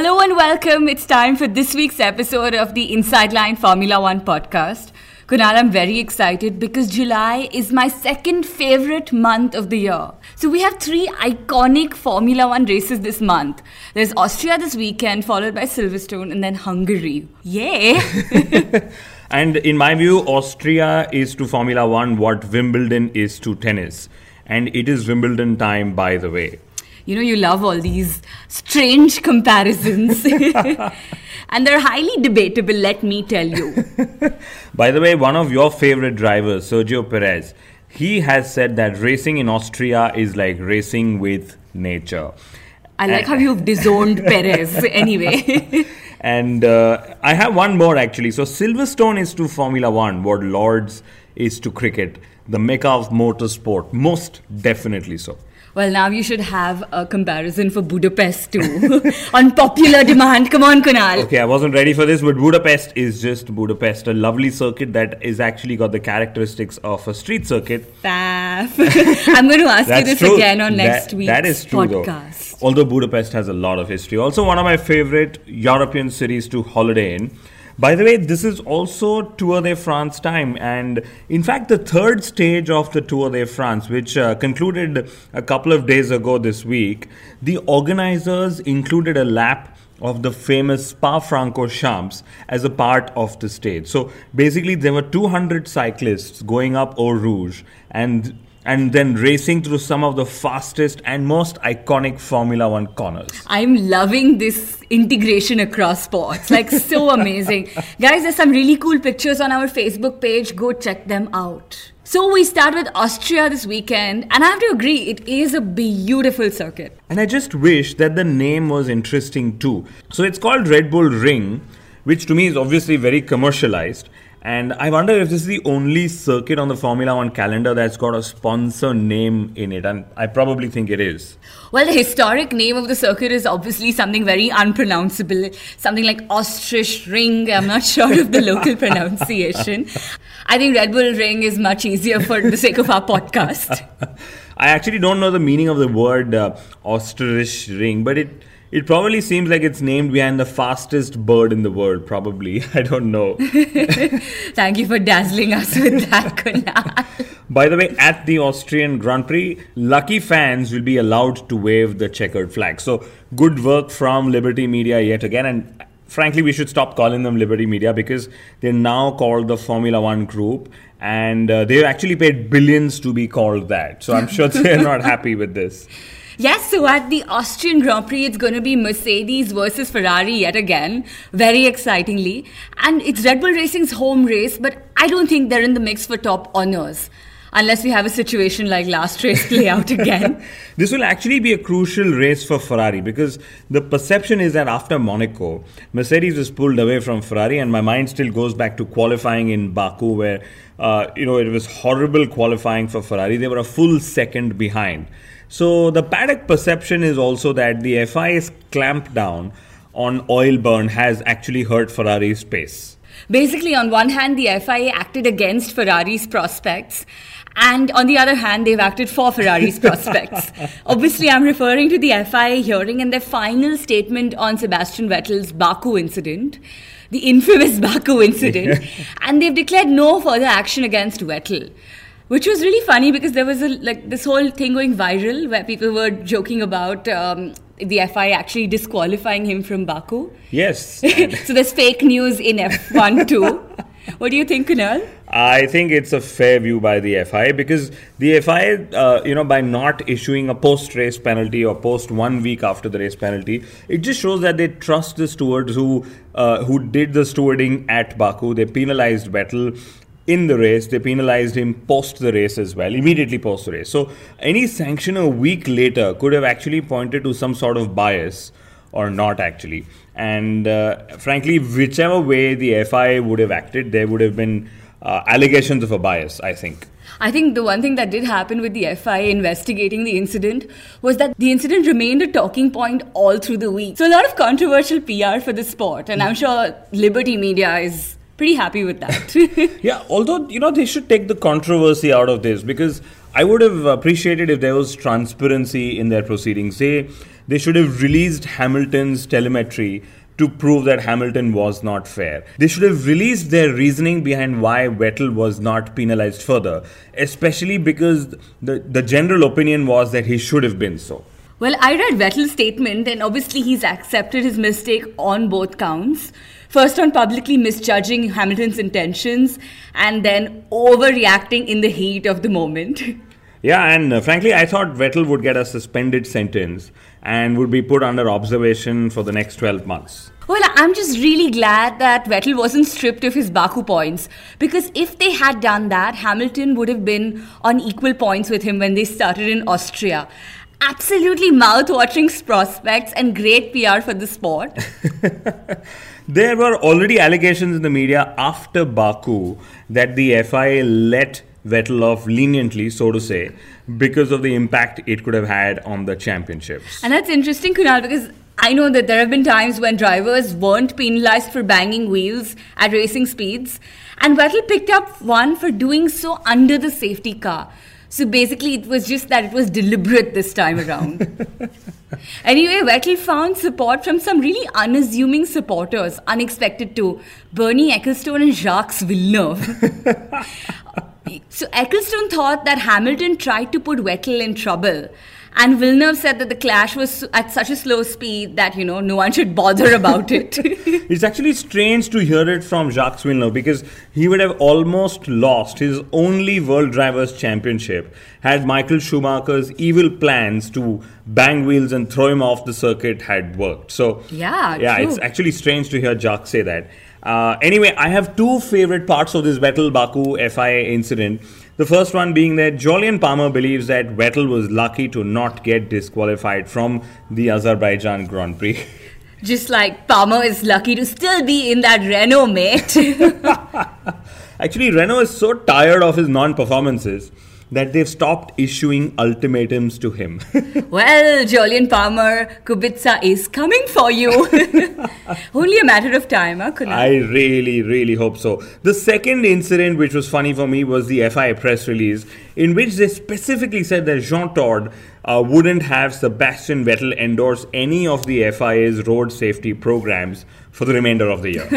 Hello and welcome. It's time for this week's episode of the Inside Line Formula One podcast. Kunal, I'm very excited because July is my second favorite month of the year. So we have three iconic Formula One races this month. There's Austria this weekend, followed by Silverstone, and then Hungary. Yay! And in my view, Austria is to Formula One what Wimbledon is to tennis. And it is Wimbledon time, by the way. You know, you love all these strange comparisons. and they're highly debatable, let me tell you. By the way, one of your favorite drivers, Sergio Perez, he has said that racing in Austria is like racing with nature. I like how you've disowned Perez anyway. And uh, I have one more actually. So Silverstone is to Formula One what Lords is to cricket, the mecca of motorsport. Most definitely so. Well, now you should have a comparison for Budapest too. On popular demand. Come on, Kunal. Okay, I wasn't ready for this, but Budapest is just Budapest, a lovely circuit that is actually got the characteristics of a street circuit. Faff. I'm going to ask you this true. again on next That- week's that is true, podcast. Though. Although Budapest has a lot of history. Also, one of my favorite European cities to holiday in. By the way, this is also Tour de France time, and in fact, the third stage of the Tour de France, which uh, concluded a couple of days ago this week, the organizers included a lap of the famous Spa Francorchamps as a part of the stage. So basically, there were 200 cyclists going up Eau Rouge and and then racing through some of the fastest and most iconic Formula One corners. I'm loving this integration across sports. Like, so amazing. Guys, there's some really cool pictures on our Facebook page. Go check them out. So, we start with Austria this weekend, and I have to agree, it is a beautiful circuit. And I just wish that the name was interesting too. So it's called Red Bull Ring, which to me is obviously very commercialized. And I wonder if this is the only circuit on the Formula One calendar that's got a sponsor name in it. And I probably think it is. Well, the historic name of the circuit is obviously something very unpronounceable, something like Ostrich Ring. I'm not sure of the local pronunciation. I think Red Bull Ring is much easier for the sake of our podcast. I actually don't know the meaning of the word uh, ostrich ring, but it it probably seems like it's named behind the fastest bird in the world. Probably, I don't know. Thank you for dazzling us with that, Kunal. By the way, at the Austrian Grand Prix, lucky fans will be allowed to wave the checkered flag. So, good work from Liberty Media yet again. And frankly, we should stop calling them Liberty Media because they're now called the Formula One Group. And uh, they've actually paid billions to be called that. So, I'm sure they're not happy with this. Yes, so at the Austrian Grand Prix, it's going to be Mercedes versus Ferrari yet again, very excitingly. And it's Red Bull Racing's home race, but I don't think they're in the mix for top honors. Unless we have a situation like last race play out again. This will actually be a crucial race for Ferrari because the perception is that after Monaco, Mercedes was pulled away from Ferrari, and my mind still goes back to qualifying in Baku, where uh, you know it was horrible qualifying for Ferrari. They were a full second behind. So the paddock perception is also that the FIA's clampdown on oil burn has actually hurt Ferrari's pace. Basically, on one hand, the FIA acted against Ferrari's prospects. And on the other hand, they've acted for Ferrari's prospects. Obviously, I'm referring to the FIA hearing and their final statement on Sebastian Vettel's Baku incident, the infamous Baku incident, and they've declared no further action against Vettel. Which was really funny because there was a like this whole thing going viral where people were joking about um, the FI actually disqualifying him from Baku. Yes. so there's fake news in F1 too. What do you think, Kunal? I think it's a fair view by the FI because the FI, uh, you know, by not issuing a post-race penalty or post one week after the race penalty, it just shows that they trust the stewards who uh, who did the stewarding at Baku. They penalized Vettel in the race. They penalized him post the race as well, immediately post the race. So any sanction a week later could have actually pointed to some sort of bias or not actually. And uh, frankly, whichever way the FIA would have acted, there would have been uh, allegations of a bias, I think. I think the one thing that did happen with the FIA investigating the incident was that the incident remained a talking point all through the week. So a lot of controversial PR for the sport, and I'm sure Liberty Media is pretty happy with that. yeah, although you know they should take the controversy out of this because I would have appreciated if there was transparency in their proceedings. Say they should have released Hamilton's telemetry to prove that Hamilton was not fair. They should have released their reasoning behind why Vettel was not penalized further, especially because the, the general opinion was that he should have been so. Well, I read Vettel's statement, and obviously he's accepted his mistake on both counts. First, on publicly misjudging Hamilton's intentions, and then overreacting in the heat of the moment. Yeah, and uh, frankly, I thought Vettel would get a suspended sentence and would be put under observation for the next 12 months. Well, I'm just really glad that Vettel wasn't stripped of his Baku points because if they had done that, Hamilton would have been on equal points with him when they started in Austria. Absolutely mouth watering prospects and great PR for the sport. there were already allegations in the media after Baku that the FIA let Vettel off leniently, so to say, because of the impact it could have had on the championships. And that's interesting, Kunal, because I know that there have been times when drivers weren't penalized for banging wheels at racing speeds, and Vettel picked up one for doing so under the safety car. So basically, it was just that it was deliberate this time around. anyway, Vettel found support from some really unassuming supporters, unexpected too Bernie Ecclestone and Jacques Villeneuve. so Ecclestone thought that Hamilton tried to put Vettel in trouble. And Villeneuve said that the clash was at such a slow speed that, you know, no one should bother about it. it's actually strange to hear it from Jacques Villeneuve because he would have almost lost his only World Drivers' Championship had Michael Schumacher's evil plans to bang wheels and throw him off the circuit had worked. So, yeah, yeah, true. it's actually strange to hear Jacques say that. Uh, anyway, I have two favorite parts of this Vettel Baku FIA incident. The first one being that Jolyon Palmer believes that Vettel was lucky to not get disqualified from the Azerbaijan Grand Prix. Just like Palmer is lucky to still be in that Renault, mate. Actually, Renault is so tired of his non performances that they've stopped issuing ultimatums to him. well, Jolyon Palmer, Kubica is coming for you. Only a matter of time, huh, Kunal? I really, really hope so. The second incident, which was funny for me, was the FIA press release, in which they specifically said that Jean Todt uh, wouldn't have Sebastian Vettel endorse any of the FIA's road safety programs for the remainder of the year.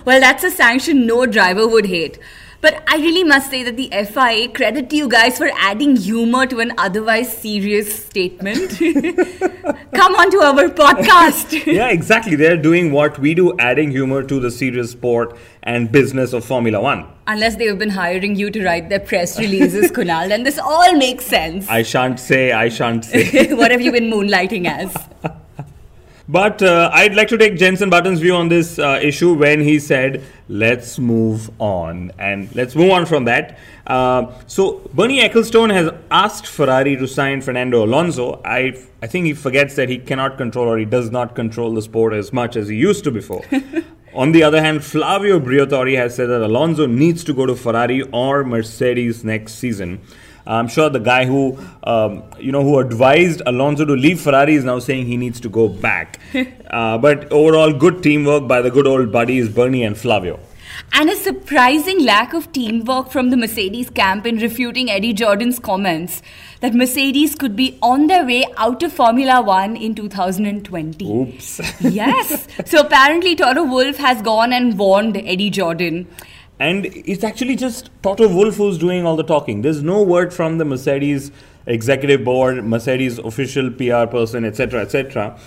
well, that's a sanction no driver would hate. But I really must say that the FIA credit to you guys for adding humor to an otherwise serious statement. Come on to our podcast. yeah, exactly. They're doing what we do, adding humor to the serious sport and business of Formula One. Unless they've been hiring you to write their press releases, Kunal, then this all makes sense. I shan't say, I shan't say. what have you been moonlighting as? But uh, I'd like to take Jensen Button's view on this uh, issue when he said, let's move on. And let's move on from that. Uh, so, Bernie Ecclestone has asked Ferrari to sign Fernando Alonso. I, I think he forgets that he cannot control or he does not control the sport as much as he used to before. on the other hand, Flavio Briatore has said that Alonso needs to go to Ferrari or Mercedes next season. I'm sure the guy who, um, you know, who advised Alonso to leave Ferrari is now saying he needs to go back. uh, but overall, good teamwork by the good old buddies Bernie and Flavio. And a surprising lack of teamwork from the Mercedes camp in refuting Eddie Jordan's comments that Mercedes could be on their way out of Formula One in 2020. Oops. yes. So apparently, Toto Wolff has gone and warned Eddie Jordan and it's actually just Toto Wolff who's doing all the talking. There's no word from the Mercedes executive board, Mercedes official PR person, etc., etc.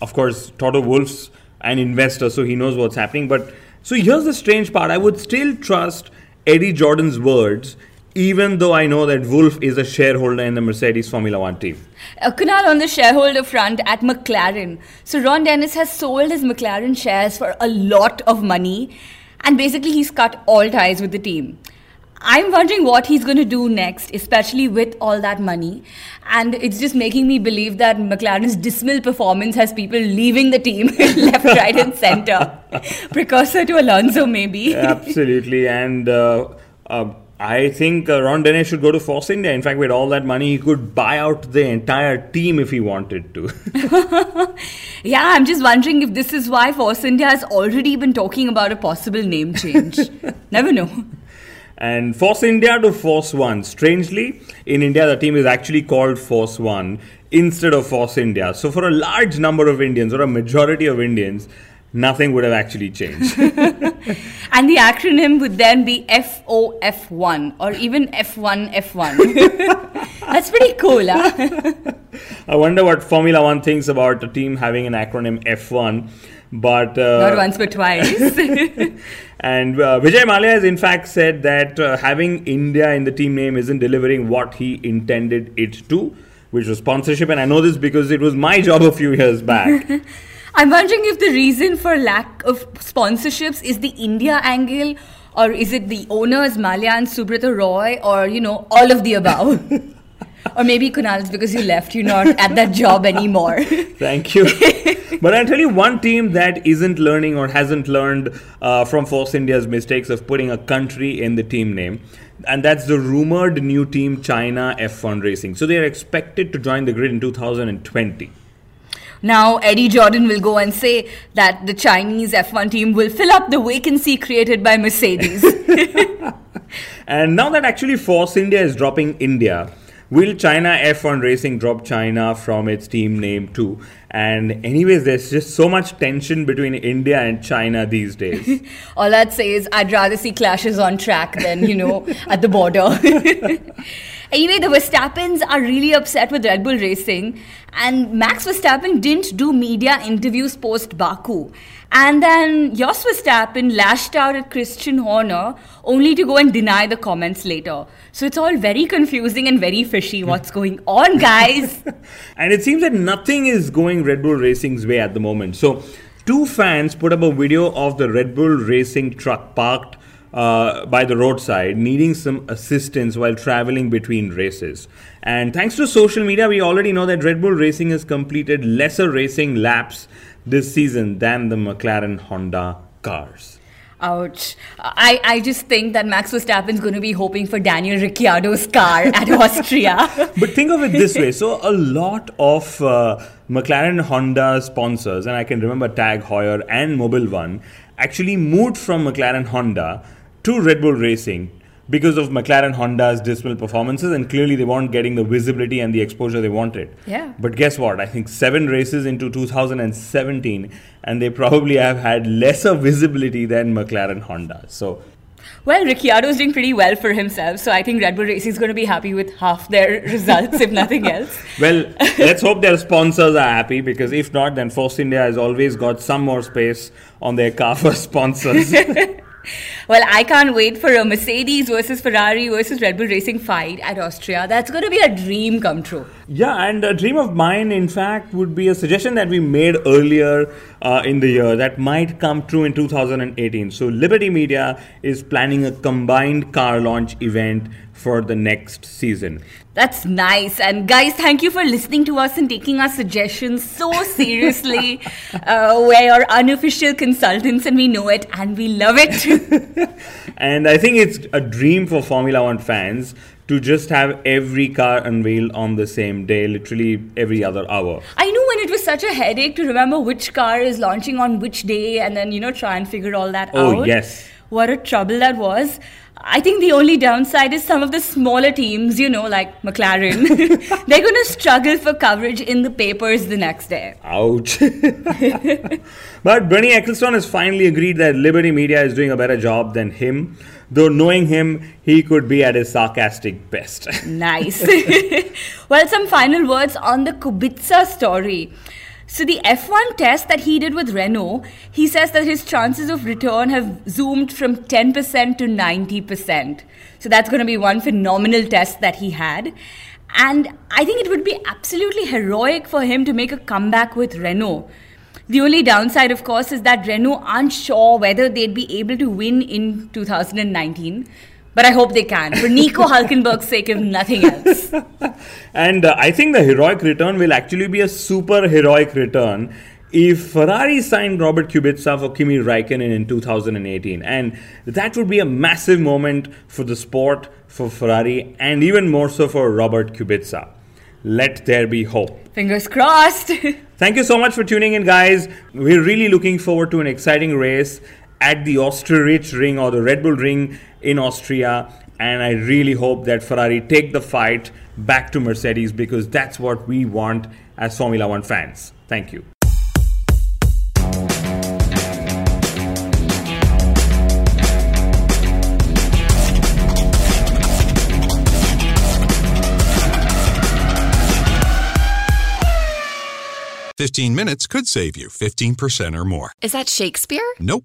Of course, Toto Wolff's an investor, so he knows what's happening. But So here's the strange part I would still trust Eddie Jordan's words, even though I know that Wolff is a shareholder in the Mercedes Formula One team. Uh, Kunal on the shareholder front at McLaren. So Ron Dennis has sold his McLaren shares for a lot of money, and basically he's cut all ties with the team. I'm wondering what he's going to do next, especially with all that money. And it's just making me believe that McLaren's dismal performance has people leaving the team left, right, and center. Precursor to Alonso, maybe. Absolutely. And uh, uh, I think uh, Ron Dennis should go to Force India. In fact, with all that money, he could buy out the entire team if he wanted to. yeah, I'm just wondering if this is why Force India has already been talking about a possible name change. Never know and Force India to Force One. Strangely, in India, the team is actually called Force One instead of Force India. So, for a large number of Indians or a majority of Indians, nothing would have actually changed. and the acronym would then be FOF1 or even F1F1. That's pretty cool, huh? I wonder what Formula One thinks about a team having an acronym F1 but uh, not once but twice. and uh, Vijay Mallya has in fact said that uh, having India in the team name isn't delivering what he intended it to, which was sponsorship. And I know this because it was my job a few years back. I'm wondering if the reason for lack of sponsorships is the India angle, or is it the owners Mallya and Subrata Roy, or you know all of the above. or maybe Kunal, it's because you left. You're not at that job anymore. Thank you. but I'll tell you one team that isn't learning or hasn't learned uh, from Force India's mistakes of putting a country in the team name. And that's the rumored new team China F1 Racing. So they are expected to join the grid in 2020. Now, Eddie Jordan will go and say that the Chinese F1 team will fill up the vacancy created by Mercedes. and now that actually Force India is dropping India, Will China F1 Racing drop China from its team name too? And, anyways, there's just so much tension between India and China these days. All I'd say is I'd rather see clashes on track than, you know, at the border. Anyway, the Verstappens are really upset with Red Bull Racing, and Max Verstappen didn't do media interviews post Baku. And then Jos Verstappen lashed out at Christian Horner only to go and deny the comments later. So it's all very confusing and very fishy. What's going on, guys? and it seems that nothing is going Red Bull Racing's way at the moment. So two fans put up a video of the Red Bull Racing truck parked uh, by the roadside, needing some assistance while traveling between races. And thanks to social media, we already know that Red Bull Racing has completed lesser racing laps this season than the McLaren Honda cars. Ouch. I, I just think that Max Verstappen's going to be hoping for Daniel Ricciardo's car at Austria. but think of it this way. So, a lot of uh, McLaren Honda sponsors, and I can remember Tag Heuer and Mobil One, actually moved from McLaren Honda to Red Bull Racing because of McLaren Honda's dismal performances, and clearly they weren't getting the visibility and the exposure they wanted. Yeah. But guess what? I think seven races into 2017, and they probably have had lesser visibility than McLaren Honda. So. Well, Ricciardo's doing pretty well for himself, so I think Red Bull Racing is going to be happy with half their results, if nothing else. Well, let's hope their sponsors are happy because if not, then Force India has always got some more space on their car for sponsors. well, I can't wait for a Mercedes versus Ferrari versus Red Bull Racing fight at Austria. That's going to be a dream come true. Yeah, and a dream of mine, in fact, would be a suggestion that we made earlier uh, in the year that might come true in 2018. So, Liberty Media is planning a combined car launch event for the next season. That's nice. And guys, thank you for listening to us and taking our suggestions so seriously. uh, we're unofficial consultants and we know it and we love it. and I think it's a dream for Formula One fans to just have every car unveiled on the same day, literally every other hour. I know when it was such a headache to remember which car is launching on which day and then, you know, try and figure all that oh, out. Oh, yes. What a trouble that was. I think the only downside is some of the smaller teams, you know, like McLaren, they're going to struggle for coverage in the papers the next day. Ouch. but Bernie Ecclestone has finally agreed that Liberty Media is doing a better job than him. Though knowing him, he could be at his sarcastic best. nice. well, some final words on the Kubica story. So the F1 test that he did with Renault, he says that his chances of return have zoomed from 10% to 90%. So that's going to be one phenomenal test that he had. And I think it would be absolutely heroic for him to make a comeback with Renault. The only downside, of course, is that Renault aren't sure whether they'd be able to win in 2019. But I hope they can, for Nico Hulkenberg's sake, if nothing else. and uh, I think the heroic return will actually be a super heroic return if Ferrari signed Robert Kubica for Kimi Raikkonen in 2018. And that would be a massive moment for the sport, for Ferrari, and even more so for Robert Kubica. Let there be hope. Fingers crossed. Thank you so much for tuning in, guys. We're really looking forward to an exciting race at the Österreich Ring or the Red Bull Ring in Austria. And I really hope that Ferrari take the fight back to Mercedes because that's what we want as Formula One fans. Thank you. Fifteen minutes could save you fifteen percent or more. Is that Shakespeare? Nope.